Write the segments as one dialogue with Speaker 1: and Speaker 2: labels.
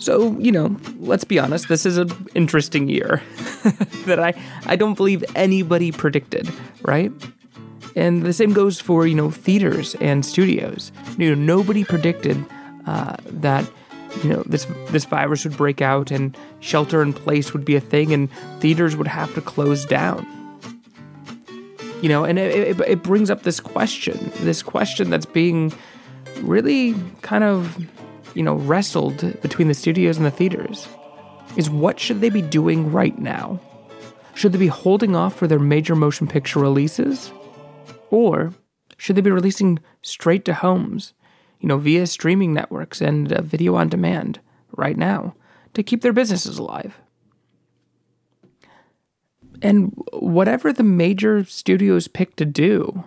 Speaker 1: So, you know, let's be honest, this is an interesting year that I, I don't believe anybody predicted, right? And the same goes for, you know, theaters and studios. You know, nobody predicted uh, that, you know, this this virus would break out and shelter in place would be a thing and theaters would have to close down. You know, and it, it, it brings up this question, this question that's being really kind of you know, wrestled between the studios and the theaters is what should they be doing right now? Should they be holding off for their major motion picture releases? Or should they be releasing straight to homes, you know, via streaming networks and uh, video on demand right now to keep their businesses alive? And whatever the major studios pick to do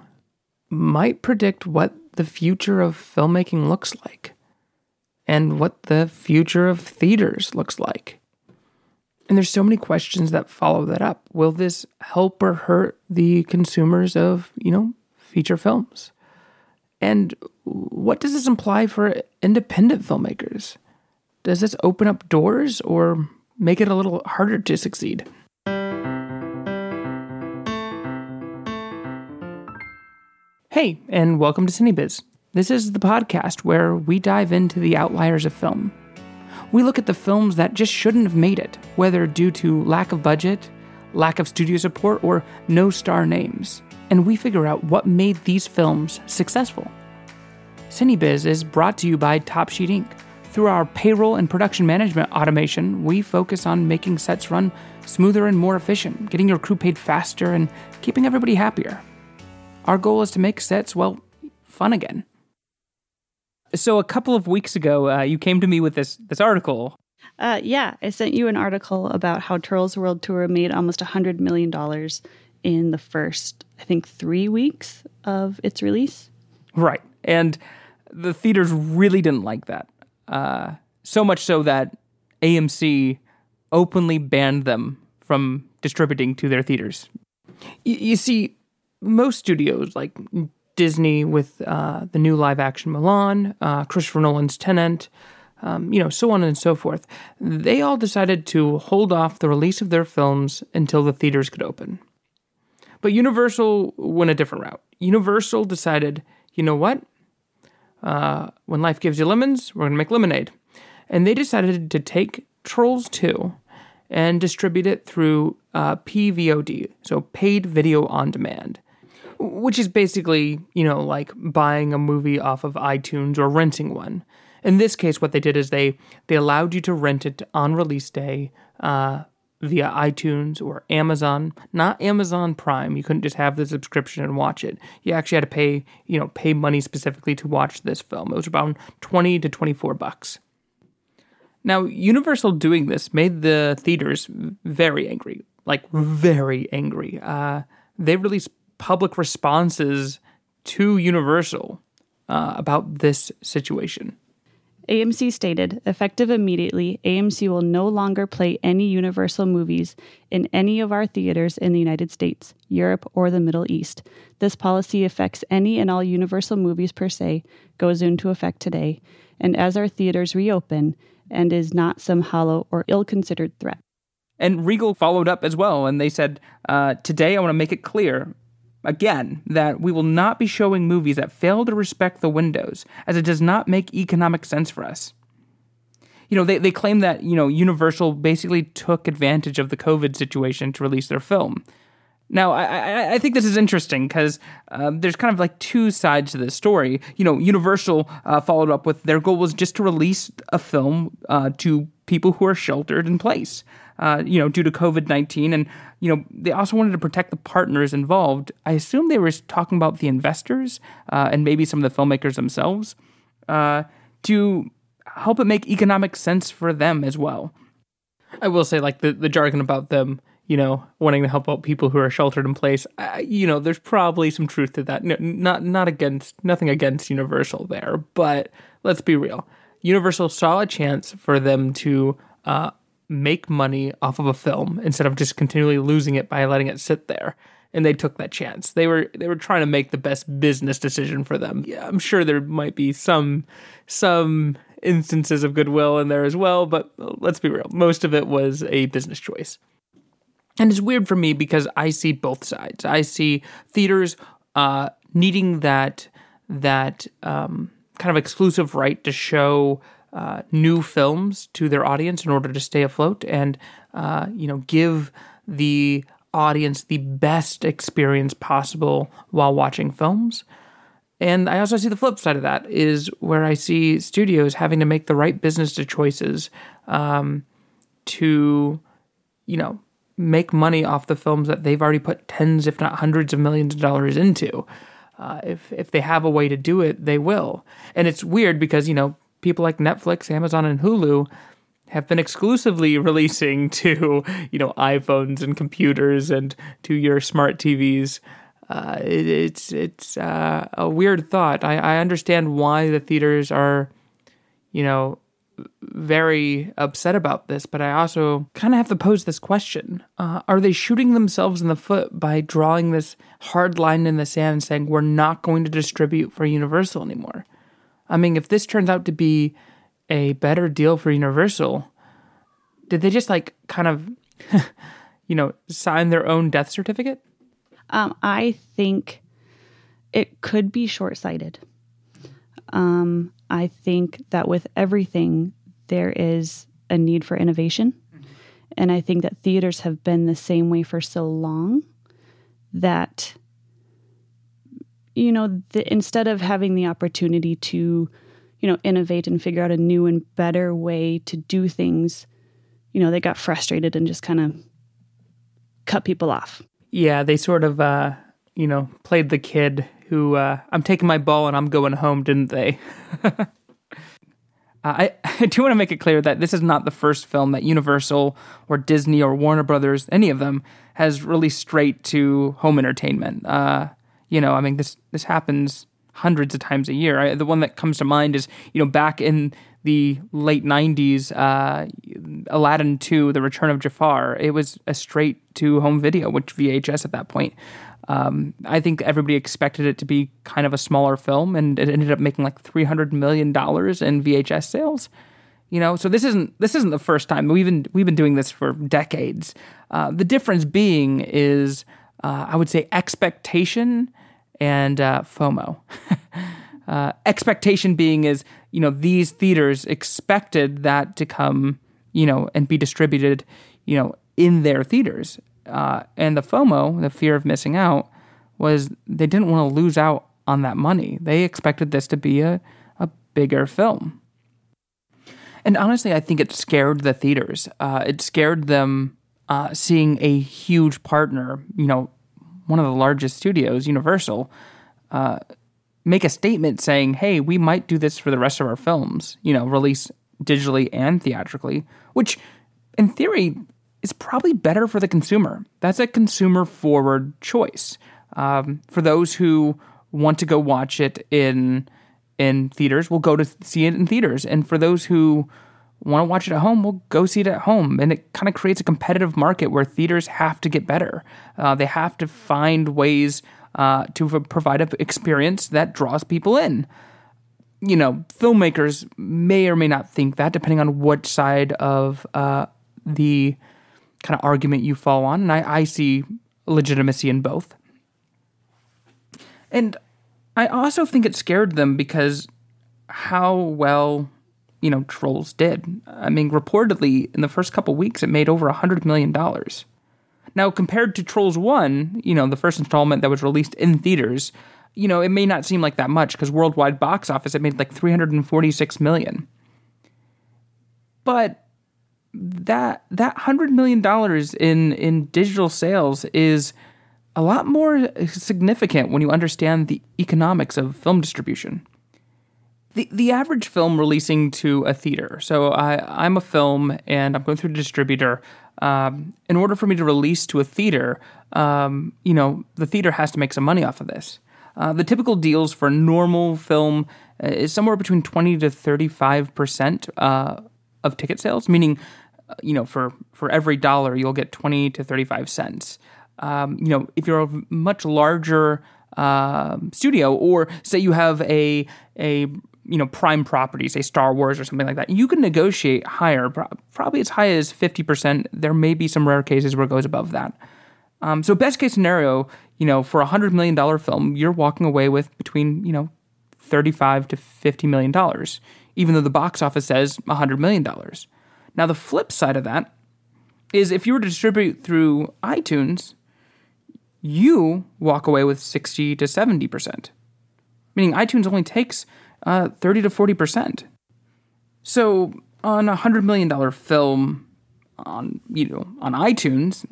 Speaker 1: might predict what the future of filmmaking looks like and what the future of theaters looks like. And there's so many questions that follow that up. Will this help or hurt the consumers of, you know, feature films? And what does this imply for independent filmmakers? Does this open up doors or make it a little harder to succeed? Hey, and welcome to CineBiz. This is the podcast where we dive into the outliers of film. We look at the films that just shouldn't have made it, whether due to lack of budget, lack of studio support, or no star names, and we figure out what made these films successful. CineBiz is brought to you by Top Sheet Inc. Through our payroll and production management automation, we focus on making sets run smoother and more efficient, getting your crew paid faster, and keeping everybody happier. Our goal is to make sets, well, fun again. So a couple of weeks ago, uh, you came to me with this this article.
Speaker 2: Uh, yeah, I sent you an article about how Trolls World Tour made almost a hundred million dollars in the first, I think, three weeks of its release.
Speaker 1: Right, and the theaters really didn't like that. Uh, so much so that AMC openly banned them from distributing to their theaters. Y- you see, most studios like Disney with uh, the new live action Mulan, uh, Christopher Nolan's Tenet, um, you know, so on and so forth. They all decided to hold off the release of their films until the theaters could open. But Universal went a different route. Universal decided, you know what? Uh, when life gives you lemons, we're going to make lemonade. And they decided to take Trolls 2 and distribute it through uh, PVOD, so paid video on demand which is basically, you know, like buying a movie off of iTunes or renting one. In this case, what they did is they they allowed you to rent it on release day uh, via iTunes or Amazon, not Amazon Prime. You couldn't just have the subscription and watch it. You actually had to pay, you know, pay money specifically to watch this film. It was about twenty to twenty four bucks. Now, Universal doing this made the theaters very angry, like very angry. Uh, they released public responses to Universal uh, about this situation.
Speaker 2: AMC stated, effective immediately, AMC will no longer play any Universal movies in any of our theaters in the United States, Europe, or the Middle East. This policy affects any and all Universal movies per se, goes into effect today, and as our theaters reopen, and is not some hollow or ill considered threat.
Speaker 1: And Regal followed up as well, and they said, uh, Today I want to make it clear again that we will not be showing movies that fail to respect the windows, as it does not make economic sense for us. You know, they, they claim that, you know, Universal basically took advantage of the COVID situation to release their film. Now, I, I, I think this is interesting because uh, there's kind of like two sides to this story. You know, Universal uh, followed up with their goal was just to release a film uh, to people who are sheltered in place uh, you know, due to COVID 19. And, you know, they also wanted to protect the partners involved. I assume they were talking about the investors uh, and maybe some of the filmmakers themselves uh, to help it make economic sense for them as well. I will say, like, the, the jargon about them you know, wanting to help out people who are sheltered in place. You know, there's probably some truth to that. No, not not against nothing against Universal there, but let's be real. Universal saw a chance for them to uh, make money off of a film instead of just continually losing it by letting it sit there. And they took that chance. They were they were trying to make the best business decision for them. Yeah, I'm sure there might be some some instances of goodwill in there as well, but let's be real. Most of it was a business choice. And it's weird for me because I see both sides. I see theaters uh, needing that that um, kind of exclusive right to show uh, new films to their audience in order to stay afloat and uh, you know give the audience the best experience possible while watching films. And I also see the flip side of that is where I see studios having to make the right business choices um, to, you know, make money off the films that they've already put tens, if not hundreds of millions of dollars into. Uh, if if they have a way to do it, they will. And it's weird because you know people like Netflix, Amazon, and Hulu have been exclusively releasing to you know iPhones and computers and to your smart TVs. Uh, it, it's it's uh, a weird thought. I, I understand why the theaters are, you know, very upset about this, but I also kind of have to pose this question: uh, Are they shooting themselves in the foot by drawing this hard line in the sand, and saying we're not going to distribute for Universal anymore? I mean, if this turns out to be a better deal for Universal, did they just like kind of, you know, sign their own death certificate?
Speaker 2: Um, I think it could be short sighted. Um, I think that with everything, there is a need for innovation. Mm-hmm. And I think that theaters have been the same way for so long that, you know, the, instead of having the opportunity to, you know, innovate and figure out a new and better way to do things, you know, they got frustrated and just kind of cut people off.
Speaker 1: Yeah, they sort of, uh, you know, played the kid who, uh, I'm taking my ball and I'm going home, didn't they? uh, I, I do want to make it clear that this is not the first film that Universal or Disney or Warner Brothers, any of them, has released straight to home entertainment. Uh, you know, I mean, this this happens hundreds of times a year. I, the one that comes to mind is, you know, back in the late 90s, uh, Aladdin 2, The Return of Jafar, it was a straight to home video, which VHS at that point. Um, I think everybody expected it to be kind of a smaller film, and it ended up making like $300 million in VHS sales. You know, so this isn't this isn't the first time we've been we've been doing this for decades. Uh, the difference being is, uh, I would say, expectation and uh, FOMO. Uh, expectation being is you know these theaters expected that to come you know and be distributed you know in their theaters uh, and the FOMO the fear of missing out was they didn't want to lose out on that money. They expected this to be a, a bigger film. And honestly I think it scared the theaters. Uh, it scared them uh, seeing a huge partner you know one of the largest studios Universal uh, make a statement saying, hey, we might do this for the rest of our films, you know, release digitally and theatrically, which in theory is probably better for the consumer. That's a consumer forward choice. Um, for those who want to go watch it in in theaters, we'll go to see it in theaters. And for those who want to watch it at home, we'll go see it at home. And it kind of creates a competitive market where theaters have to get better. Uh, they have to find ways uh, to provide an experience that draws people in. You know, filmmakers may or may not think that, depending on what side of uh, the kind of argument you fall on. And I, I see legitimacy in both. And I also think it scared them because how well, you know, Trolls did. I mean, reportedly, in the first couple weeks, it made over a $100 million. Now, compared to Trolls 1, you know, the first installment that was released in theaters, you know, it may not seem like that much because worldwide box office it made like 346 million. But that that 100 million dollars in in digital sales is a lot more significant when you understand the economics of film distribution. The, the average film releasing to a theater. So I, I'm a film and I'm going through a distributor um, in order for me to release to a theater, um, you know, the theater has to make some money off of this. Uh, the typical deals for normal film uh, is somewhere between 20 to 35 percent uh, of ticket sales, meaning, you know, for, for every dollar, you'll get 20 to 35 cents. Um, you know, if you're a much larger uh, studio, or say you have a, a you know prime property, say Star Wars or something like that, you can negotiate higher, probably as high as fifty percent. There may be some rare cases where it goes above that. Um, so best case scenario, you know, for a hundred million dollar film, you're walking away with between you know thirty five to fifty million dollars, even though the box office says hundred million dollars. Now the flip side of that is if you were to distribute through iTunes, you walk away with sixty to seventy percent, meaning iTunes only takes uh, 30 to 40%. So on a $100 million film on, you know, on iTunes,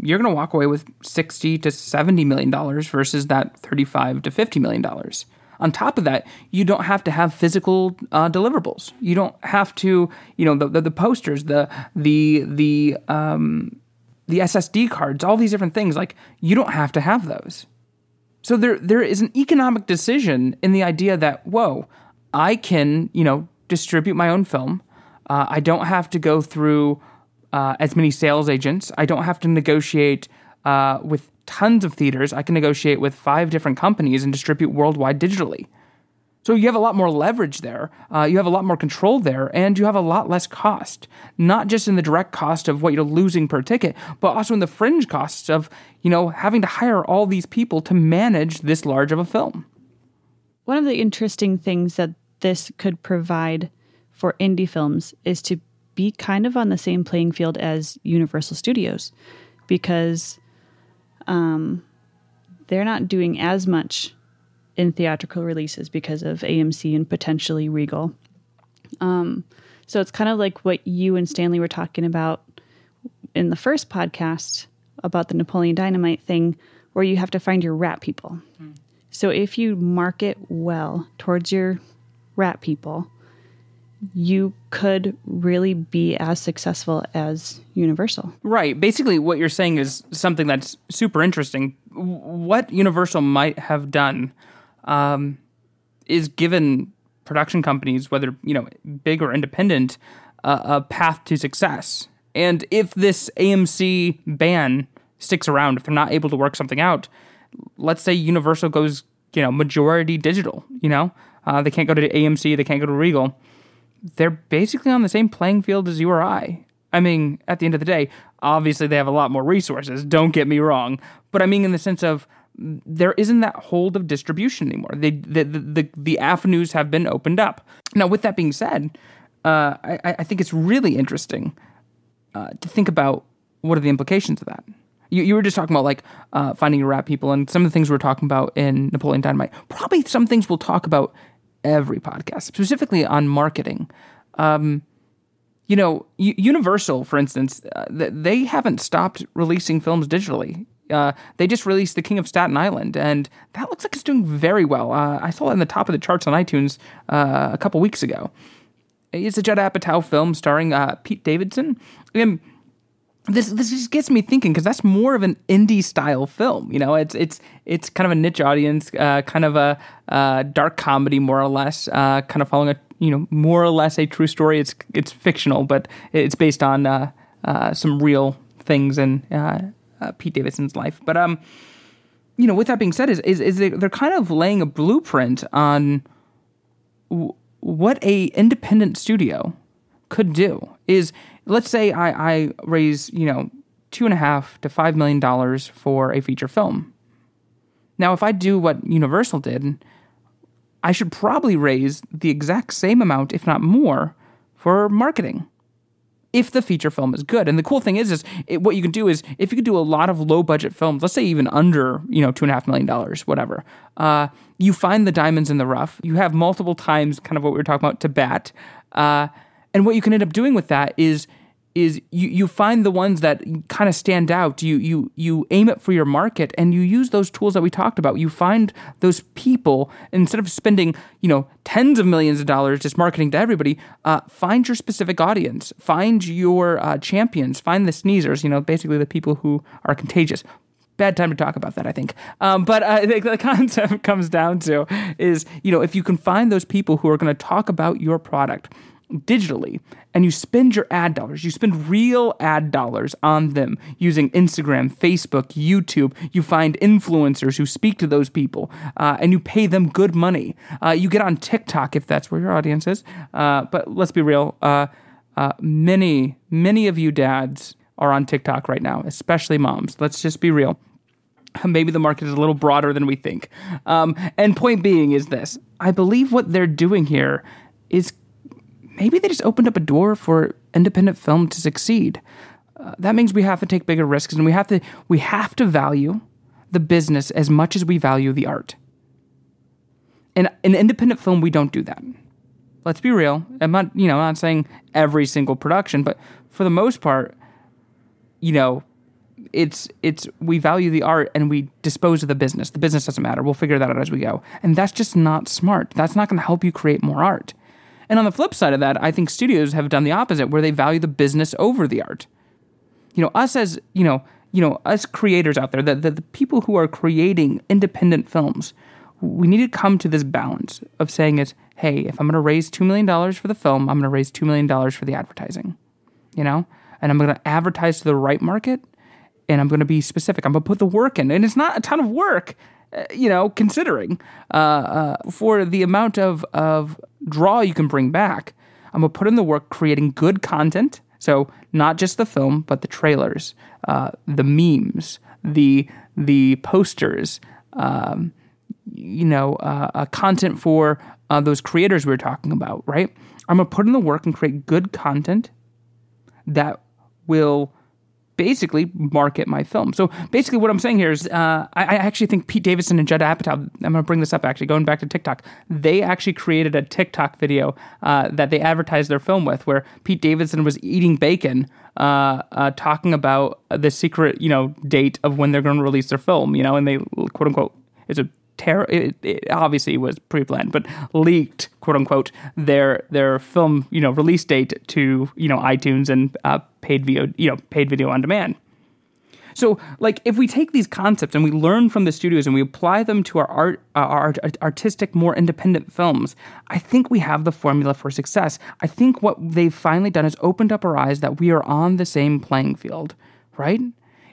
Speaker 1: you're going to walk away with 60 to 70 million dollars versus that 35 to 50 million dollars. On top of that, you don't have to have physical uh, deliverables. You don't have to, you know, the, the, the posters, the the the um, the SSD cards, all these different things. Like you don't have to have those. So there there is an economic decision in the idea that whoa, I can you know distribute my own film. Uh, I don't have to go through uh, as many sales agents. I don't have to negotiate uh, with tons of theaters. I can negotiate with five different companies and distribute worldwide digitally. So you have a lot more leverage there. Uh, you have a lot more control there, and you have a lot less cost. Not just in the direct cost of what you're losing per ticket, but also in the fringe costs of you know having to hire all these people to manage this large of a film.
Speaker 2: One of the interesting things that this could provide for indie films is to be kind of on the same playing field as Universal Studios, because um, they're not doing as much in theatrical releases because of AMC and potentially Regal. Um, so it's kind of like what you and Stanley were talking about in the first podcast about the Napoleon Dynamite thing, where you have to find your rat people. Mm. So if you market well towards your rat people, you could really be as successful as Universal.
Speaker 1: Right. Basically, what you're saying is something that's super interesting. What Universal might have done um, is given production companies, whether you know big or independent, uh, a path to success. And if this AMC ban sticks around, if they're not able to work something out, let's say Universal goes, you know, majority digital. You know, uh, they can't go to AMC, they can't go to Regal. They're basically on the same playing field as you or I. I mean, at the end of the day, obviously they have a lot more resources. Don't get me wrong, but I mean in the sense of there isn't that hold of distribution anymore. They, the, the, the, the avenues have been opened up. Now, with that being said, uh, I, I think it's really interesting uh, to think about what are the implications of that. You, you were just talking about like uh, finding your rap people and some of the things we are talking about in Napoleon Dynamite. Probably some things we'll talk about every podcast, specifically on marketing. Um, you know, Universal, for instance, uh, they haven't stopped releasing films digitally. Uh, they just released The King of Staten Island, and that looks like it's doing very well. Uh, I saw it in the top of the charts on iTunes uh, a couple weeks ago. It's a Judd Apatow film starring uh, Pete Davidson. This this just gets me thinking because that's more of an indie style film. You know, it's it's it's kind of a niche audience, uh, kind of a uh, dark comedy, more or less, kind of following a you know more or less a true story. It's it's fictional, but it's based on some real things and uh, Pete Davidson's life. But um, you know, with that being said, is is, is they're kind of laying a blueprint on w- what a independent studio could do. Is let's say I, I raise you know two and a half to five million dollars for a feature film. Now, if I do what Universal did, I should probably raise the exact same amount, if not more, for marketing if the feature film is good. And the cool thing is, is it, what you can do is if you could do a lot of low budget films, let's say even under you know two and a half million dollars, whatever. Uh, you find the diamonds in the rough. You have multiple times, kind of what we were talking about, to bat. Uh, and what you can end up doing with that is is you, you find the ones that kind of stand out. You you you aim it for your market and you use those tools that we talked about. You find those people instead of spending you know tens of millions of dollars just marketing to everybody. Uh, find your specific audience. Find your uh, champions. Find the sneezers. You know, basically the people who are contagious bad time to talk about that, I think. Um, but uh, the, concept comes down to is, you know, if you can find those people who are going to talk about your product, digitally and you spend your ad dollars, you spend real ad dollars on them using Instagram, Facebook, YouTube, you find influencers who speak to those people uh, and you pay them good money. Uh, you get on TikTok if that's where your audience is. Uh, but let's be real, uh, uh, many, many of you dads are on TikTok right now, especially moms. Let's just be real. Maybe the market is a little broader than we think. Um, and point being is this I believe what they're doing here is maybe they just opened up a door for independent film to succeed. Uh, that means we have to take bigger risks and we have to we have to value the business as much as we value the art. And in an independent film, we don't do that. Let's be real. I'm not, you know, I'm not saying every single production, but for the most part, you know, it's it's we value the art and we dispose of the business. The business doesn't matter. We'll figure that out as we go. And that's just not smart. That's not going to help you create more art. And on the flip side of that, I think studios have done the opposite, where they value the business over the art. You know, us as you know, you know, us creators out there, the, the, the people who are creating independent films, we need to come to this balance of saying is, hey, if I'm going to raise two million dollars for the film, I'm going to raise two million dollars for the advertising. You know, and I'm going to advertise to the right market, and I'm going to be specific. I'm going to put the work in, and it's not a ton of work uh, you know, considering uh, uh, for the amount of, of draw you can bring back, I'm gonna put in the work creating good content. So not just the film, but the trailers, uh, the memes, the the posters, um, you know, uh, content for uh, those creators we were talking about. Right? I'm gonna put in the work and create good content that will basically market my film. So basically, what I'm saying here is, uh, I, I, actually think Pete Davidson and Judd Apatow. I'm going to bring this up actually, going back to TikTok. They actually created a TikTok video uh, that they advertised their film with, where Pete Davidson was eating bacon, uh, uh talking about the secret, you know, date of when they're going to release their film. You know, and they quote unquote it's a it, it obviously was pre-planned, but leaked, quote unquote, their their film, you know, release date to you know iTunes and uh, paid video, you know, paid video on demand. So, like, if we take these concepts and we learn from the studios and we apply them to our art, uh, our artistic, more independent films, I think we have the formula for success. I think what they've finally done is opened up our eyes that we are on the same playing field, right?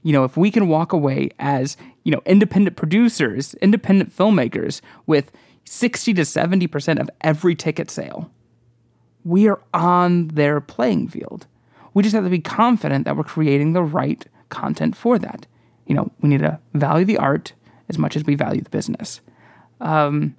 Speaker 1: you know, if we can walk away as, you know, independent producers, independent filmmakers with 60 to 70% of every ticket sale, we are on their playing field. We just have to be confident that we're creating the right content for that. You know, we need to value the art as much as we value the business. Um,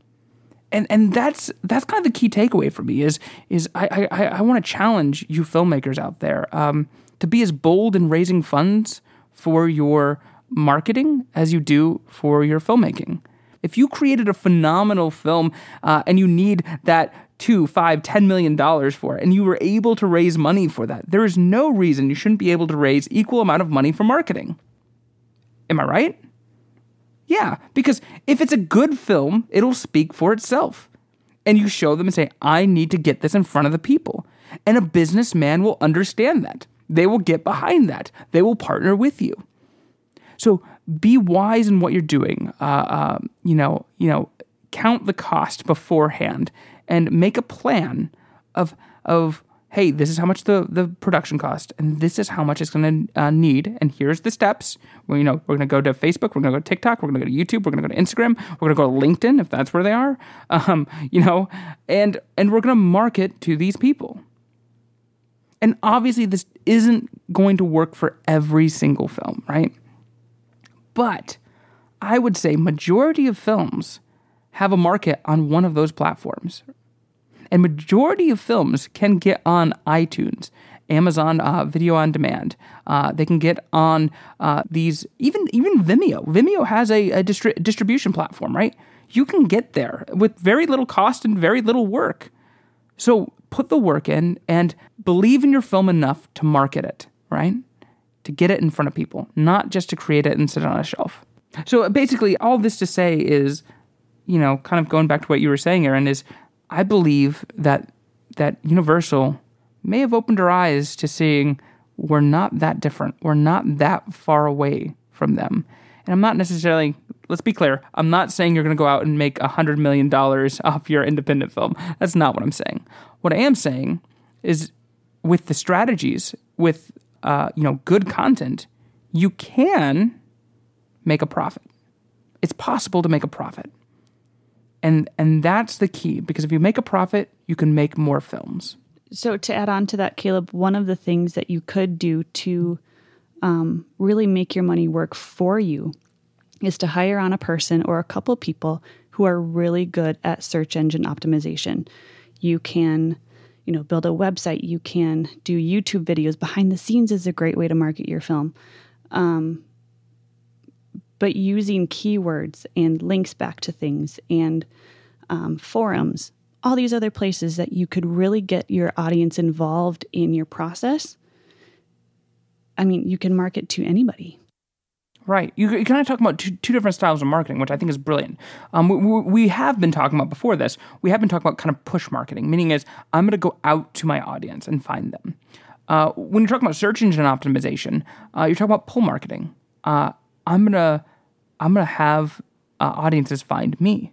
Speaker 1: and and that's that's kind of the key takeaway for me is is I I, I want to challenge you filmmakers out there um, to be as bold in raising funds for your marketing as you do for your filmmaking. If you created a phenomenal film uh, and you need that two, five, ten million dollars for it, and you were able to raise money for that, there is no reason you shouldn't be able to raise equal amount of money for marketing. Am I right? Yeah, because if it's a good film, it'll speak for itself. And you show them and say, I need to get this in front of the people. And a businessman will understand that. They will get behind that. They will partner with you. So be wise in what you're doing. Uh, um, you know, you know, count the cost beforehand and make a plan of of hey, this is how much the, the production cost, and this is how much it's going to uh, need, and here's the steps. Well, you know, we're going to go to Facebook, we're going to go to TikTok, we're going to go to YouTube, we're going to go to Instagram, we're going to go to LinkedIn if that's where they are. Um, you know, and and we're going to market to these people. And obviously, this isn't going to work for every single film, right? But I would say majority of films have a market on one of those platforms. And majority of films can get on iTunes, Amazon uh, Video on Demand. Uh, they can get on uh, these, even even Vimeo. Vimeo has a, a distri- distribution platform, right? You can get there with very little cost and very little work. So put the work in and believe in your film enough to market it, right? To get it in front of people, not just to create it and sit on a shelf. So basically, all this to say is, you know, kind of going back to what you were saying, Erin, is I believe that that Universal may have opened our eyes to seeing we're not that different. We're not that far away from them. And I'm not necessarily, let's be clear, I'm not saying you're going to go out and make $100 million off your independent film. That's not what I'm saying. What I am saying is with the strategies, with uh, you know good content, you can make a profit. It's possible to make a profit. And and that's the key because if you make a profit, you can make more films.
Speaker 2: So to add on to that, Caleb, one of the things that you could do to um, really make your money work for you is to hire on a person or a couple people who are really good at search engine optimization. You can, you know, build a website. You can do YouTube videos. Behind the scenes is a great way to market your film. Um, but using keywords and links back to things and um, forums, all these other places that you could really get your audience involved in your process. I mean, you can market to anybody.
Speaker 1: Right. You, you kind of talk about two, two different styles of marketing, which I think is brilliant. Um, we, we have been talking about before this, we have been talking about kind of push marketing, meaning is I'm going to go out to my audience and find them. Uh, when you're talking about search engine optimization, uh, you're talking about pull marketing. Uh, I'm gonna I'm gonna have uh, audiences find me.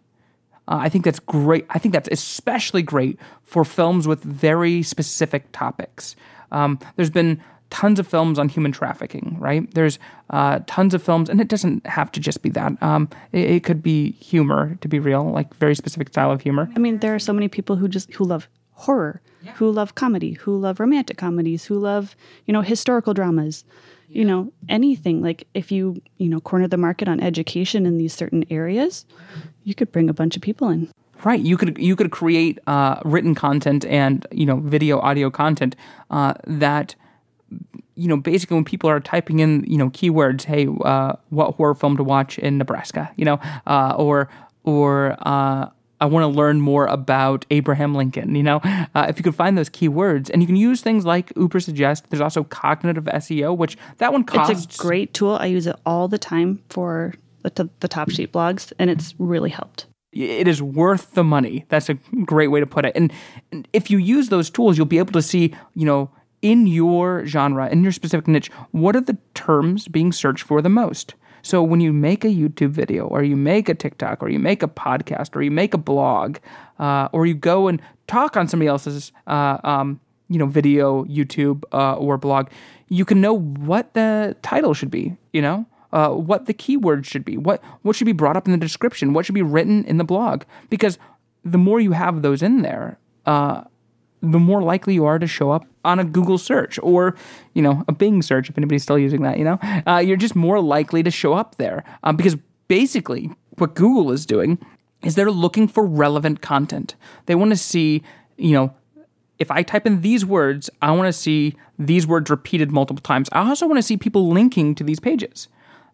Speaker 1: Uh, I think that's great. I think that's especially great for films with very specific topics. Um, there's been tons of films on human trafficking, right? There's uh, tons of films, and it doesn't have to just be that. Um, it, it, could be humor, to be real, like very specific style of humor.
Speaker 2: I mean, there are so many people who just who love horror, yeah. who love comedy, who love romantic comedies, who love you know historical dramas. Yeah. You know anything like if you you know corner the market on education in these certain areas, you could bring a bunch of people in.
Speaker 1: Right, you could you could create uh, written content and you know video audio content uh, that you know, basically when people are typing in, you know, keywords, hey, uh, what horror film to watch in Nebraska, you know, uh, or or uh, I want to learn more about Abraham Lincoln. You know, uh, if you could find those keywords, and you can use things like Ubersuggest. There's also cognitive SEO, which that one costs.
Speaker 2: It's a great tool. I use it all the time for the, the top sheet blogs, and it's really helped
Speaker 1: it is worth the money. That's a great way to put it. And, and if you use those tools, you'll be able to see, you know, in your genre, in your specific niche, what are the terms being searched for the most? So when you make a YouTube video, or you make a TikTok, or you make a podcast, or you make a blog, uh, or you go and talk on somebody else's, uh, um, you know, video, YouTube, uh, or blog, you can know what the title should be. You know, uh, what the keywords should be, what what should be brought up in the description, what should be written in the blog, because the more you have those in there, uh, the more likely you are to show up on a Google search or, you know, a Bing search if anybody's still using that. You know, uh, you're just more likely to show up there um, because basically what Google is doing is they're looking for relevant content. They want to see, you know, if I type in these words, I want to see these words repeated multiple times. I also want to see people linking to these pages.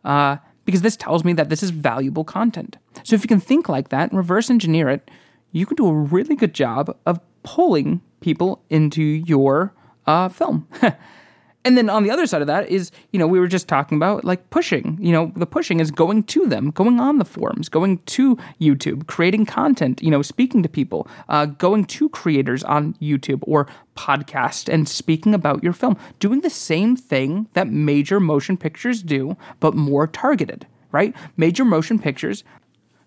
Speaker 1: Uh, because this tells me that this is valuable content. So if you can think like that and reverse engineer it, you can do a really good job of pulling people into your uh, film. and then on the other side of that is, you know, we were just talking about like pushing. You know, the pushing is going to them, going on the forums, going to YouTube, creating content, you know, speaking to people, uh, going to creators on YouTube or podcast and speaking about your film, doing the same thing that major motion pictures do, but more targeted, right? Major motion pictures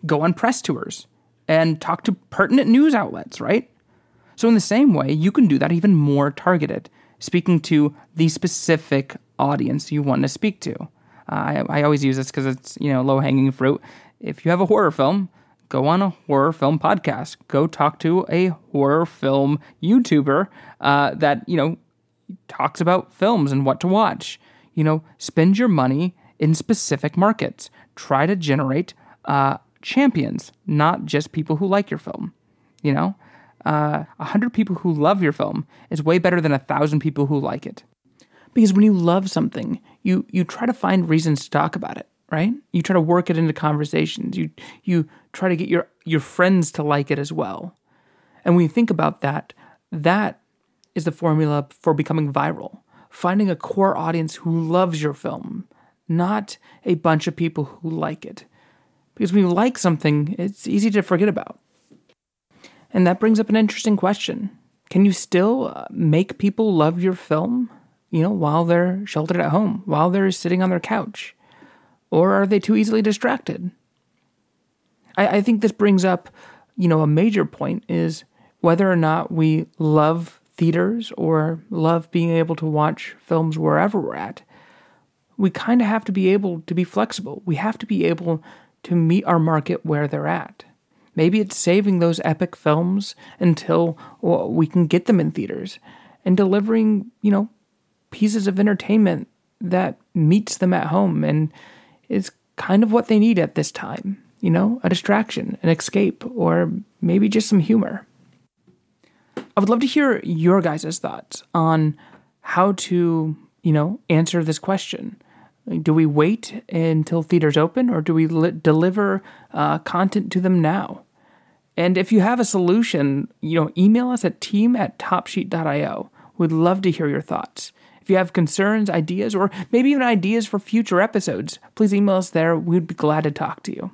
Speaker 1: go on press tours and talk to pertinent news outlets, right? So, in the same way, you can do that even more targeted, speaking to the specific audience you want to speak to. Uh, I, I always use this because it's you know low hanging fruit. If you have a horror film, go on a horror film podcast. Go talk to a horror film YouTuber uh, that you know talks about films and what to watch. You know, spend your money in specific markets. Try to generate uh, champions, not just people who like your film. You know, uh, 100 people who love your film is way better than a 1,000 people who like it. Because when you love something, you, you try to find reasons to talk about it, right? You try to work it into conversations. You, you try to get your, your friends to like it as well. And when you think about that, that is the formula for becoming viral. Finding a core audience who loves your film, not a bunch of people who like it. Because when you like something, it's easy to forget about. And that brings up an interesting question. Can you still uh, make people love your film, you know, while they're sheltered at home, while they're sitting on their couch? Or are they too easily distracted? I, I think this brings up, you know, a major point is whether or not we love theaters or love being able to watch films wherever we're at, we kind of have to be able to be flexible. We have to be able to meet our market where they're at. Maybe it's saving those epic films until well, we can get them in theaters and delivering, you know, pieces of entertainment that meets them at home and is kind of what they need at this time. You know, a distraction, an escape, or maybe just some humor. I would love to hear your guys' thoughts on how to, you know, answer this question. Do we wait until theaters open or do we li- deliver uh, content to them now? And if you have a solution, you know, email us at team at topsheet.io. We'd love to hear your thoughts. If you have concerns, ideas, or maybe even ideas for future episodes, please email us there. We'd be glad to talk to you.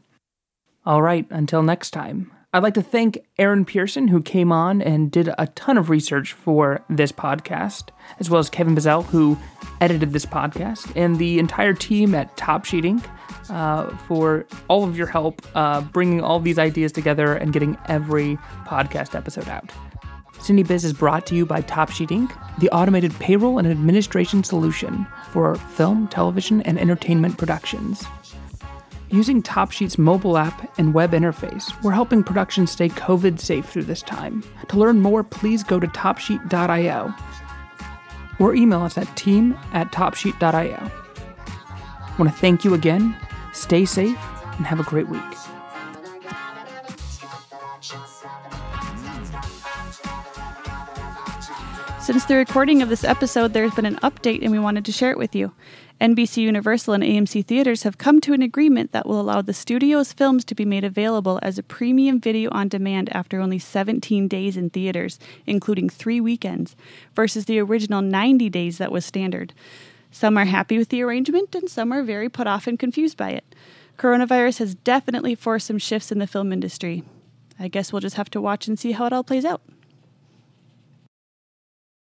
Speaker 1: All right, until next time. I'd like to thank Erin Pearson, who came on and did a ton of research for this podcast, as well as Kevin Bazzle, who edited this podcast, and the entire team at Top Sheet Inc. Uh, for all of your help uh, bringing all these ideas together and getting every podcast episode out. CineBiz is brought to you by Top Sheet Inc., the automated payroll and administration solution for film, television, and entertainment productions. Using TopSheet's mobile app and web interface, we're helping production stay COVID safe through this time. To learn more, please go to topsheet.io or email us at team at topsheet.io. I want to thank you again, stay safe, and have a great week.
Speaker 2: Since the recording of this episode, there's been an update and we wanted to share it with you. NBC Universal and AMC Theaters have come to an agreement that will allow the studio's films to be made available as a premium video on demand after only 17 days in theaters, including three weekends, versus the original 90 days that was standard. Some are happy with the arrangement, and some are very put off and confused by it. Coronavirus has definitely forced some shifts in the film industry. I guess we'll just have to watch and see how it all plays out.